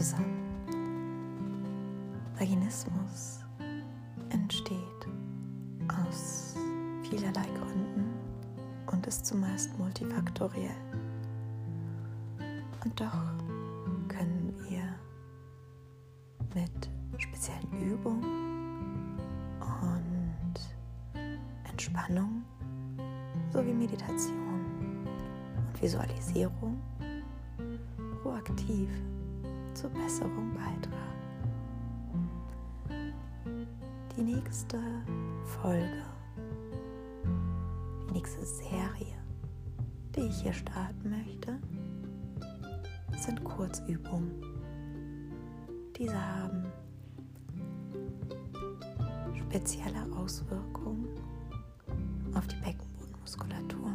zusammen. Vaginismus entsteht aus vielerlei Gründen und ist zumeist multifaktoriell. Und doch können wir mit speziellen Übungen und Entspannung sowie Meditation und Visualisierung proaktiv zur Besserung beitragen. Die nächste Folge, die nächste Serie, die ich hier starten möchte, sind Kurzübungen. Diese haben spezielle Auswirkungen auf die Beckenbodenmuskulatur.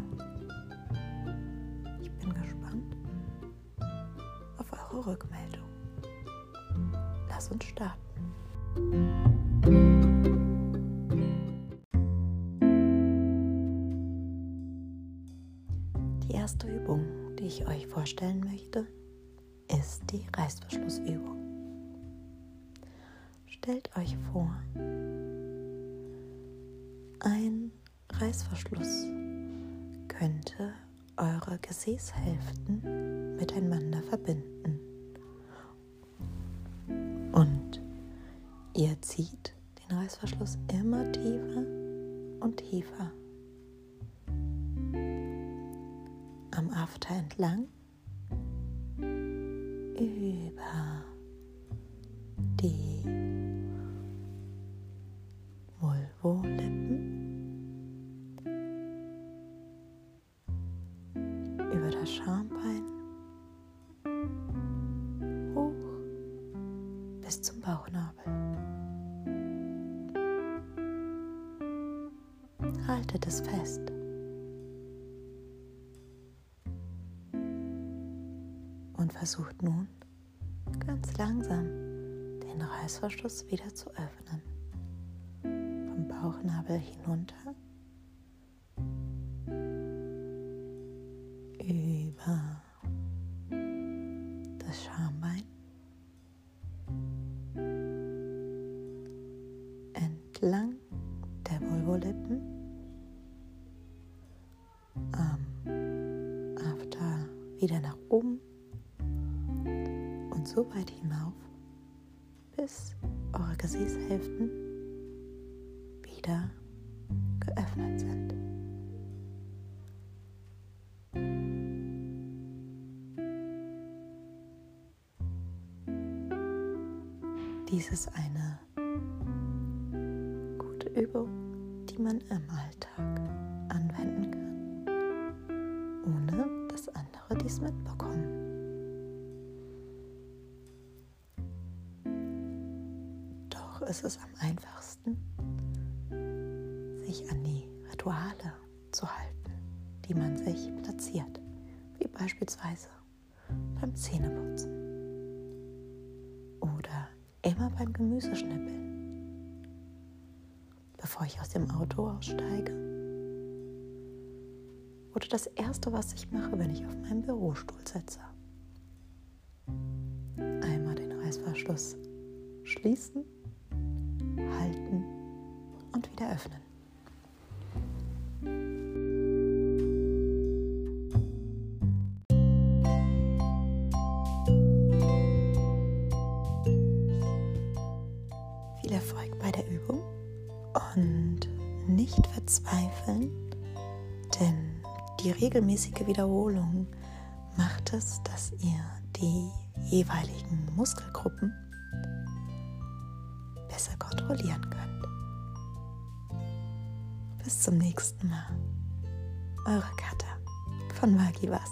Ich bin gespannt auf eure Rückmeldung. Lass uns starten. Die erste Übung, die ich euch vorstellen möchte, ist die Reißverschlussübung. Stellt euch vor, ein Reißverschluss könnte eure Gesäßhälften miteinander verbinden. Am After entlang über die Vulvolippen, über das Schambein, hoch bis zum Bauchnabel. Haltet es fest. Und versucht nun ganz langsam den Reißverschluss wieder zu öffnen. Vom Bauchnabel hinunter. Über das Schambein. Entlang der Vulvolippen. Am After wieder nach oben so weit hinauf, bis eure Gesäßhälften wieder geöffnet sind. Dies ist eine gute Übung, die man im Alltag anwenden kann, ohne dass andere dies mitbekommen. Ist es am einfachsten, sich an die Rituale zu halten, die man sich platziert, wie beispielsweise beim Zähneputzen. Oder immer beim Gemüseschnippeln, bevor ich aus dem Auto aussteige. Oder das Erste, was ich mache, wenn ich auf meinem Bürostuhl sitze. Einmal den Reißverschluss schließen, wieder öffnen. Viel Erfolg bei der Übung und nicht verzweifeln, denn die regelmäßige Wiederholung macht es, dass ihr die jeweiligen Muskelgruppen besser kontrollieren könnt. Bis zum nächsten Mal. Eure Katha von Magivas.